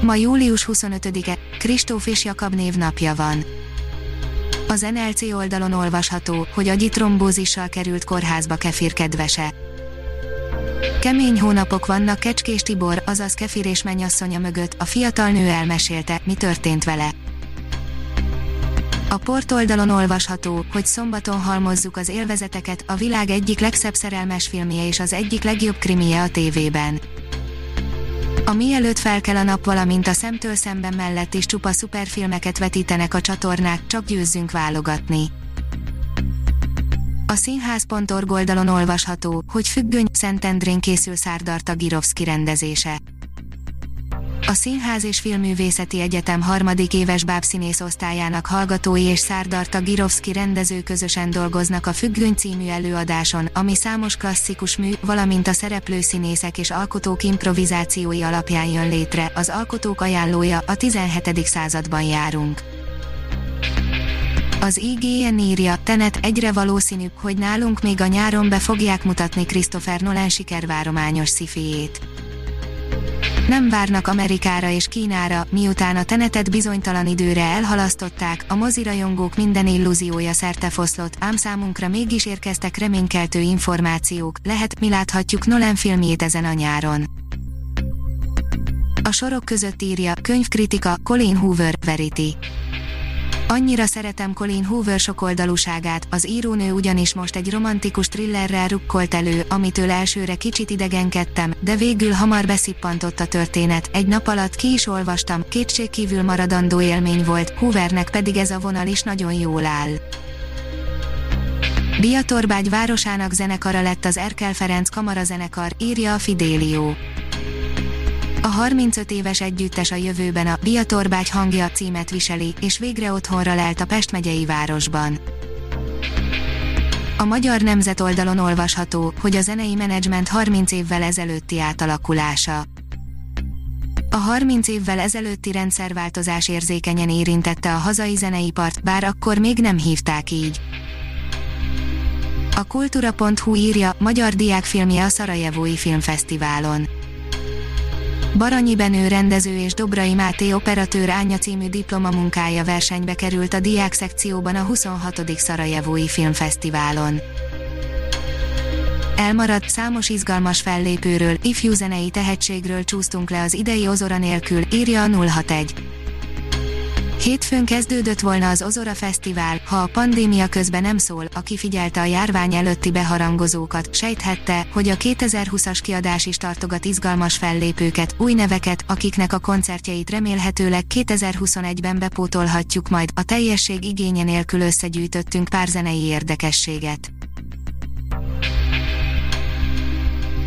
Ma július 25-e, Kristóf és Jakab névnapja van. Az NLC oldalon olvasható, hogy agyitrombózissal került kórházba Kefir kedvese. Kemény hónapok vannak Kecskés Tibor, azaz Kefir és mennyasszonya mögött, a fiatal nő elmesélte, mi történt vele. A portoldalon olvasható, hogy szombaton halmozzuk az élvezeteket, a világ egyik legszebb szerelmes filmje és az egyik legjobb krimije a tévében. A mielőtt felkel a nap valamint a szemtől szemben mellett is csupa szuperfilmeket vetítenek a csatornák, csak győzzünk válogatni. A színház.org oldalon olvasható, hogy függöny Szentendrén készül Szárdarta Girovszki rendezése. A Színház és Filmművészeti Egyetem harmadik éves bábszínész osztályának hallgatói és Szárdarta Girovszki rendező közösen dolgoznak a Függöny című előadáson, ami számos klasszikus mű, valamint a szereplő színészek és alkotók improvizációi alapján jön létre. Az alkotók ajánlója a 17. században járunk. Az IGN írja, Tenet egyre valószínűbb, hogy nálunk még a nyáron be fogják mutatni Christopher Nolan sikervárományos szifiét nem várnak Amerikára és Kínára, miután a tenetet bizonytalan időre elhalasztották, a mozirajongók minden illúziója szerte foszlott, ám számunkra mégis érkeztek reménykeltő információk, lehet mi láthatjuk Nolan filmjét ezen a nyáron. A sorok között írja, könyvkritika, Colin Hoover, Verity. Annyira szeretem Colin Hoover sokoldalúságát, az írónő ugyanis most egy romantikus thrillerrel rukkolt elő, amitől elsőre kicsit idegenkedtem, de végül hamar beszippantott a történet, egy nap alatt ki is olvastam, kétségkívül maradandó élmény volt, Hoovernek pedig ez a vonal is nagyon jól áll. Biatorbágy városának zenekara lett az Erkel Ferenc kamarazenekar, írja a Fidelio. A 35 éves együttes a jövőben a Biatorbágy hangja címet viseli, és végre otthonra lelt a Pest megyei városban. A Magyar Nemzet oldalon olvasható, hogy a zenei menedzsment 30 évvel ezelőtti átalakulása. A 30 évvel ezelőtti rendszerváltozás érzékenyen érintette a hazai zeneipart, bár akkor még nem hívták így. A kultúra.hu írja, magyar diákfilmje a Szarajevói Filmfesztiválon. Baranyi Benő rendező és Dobrai Máté operatőr Ánya című diplomamunkája versenybe került a diák szekcióban a 26. Szarajevói Filmfesztiválon. Elmaradt számos izgalmas fellépőről, ifjú zenei tehetségről csúsztunk le az idei ozora nélkül, írja a 061. Hétfőn kezdődött volna az Ozora Fesztivál, ha a pandémia közben nem szól, aki figyelte a járvány előtti beharangozókat, sejthette, hogy a 2020-as kiadás is tartogat izgalmas fellépőket, új neveket, akiknek a koncertjeit remélhetőleg 2021-ben bepótolhatjuk majd, a teljesség igénye nélkül összegyűjtöttünk pár zenei érdekességet.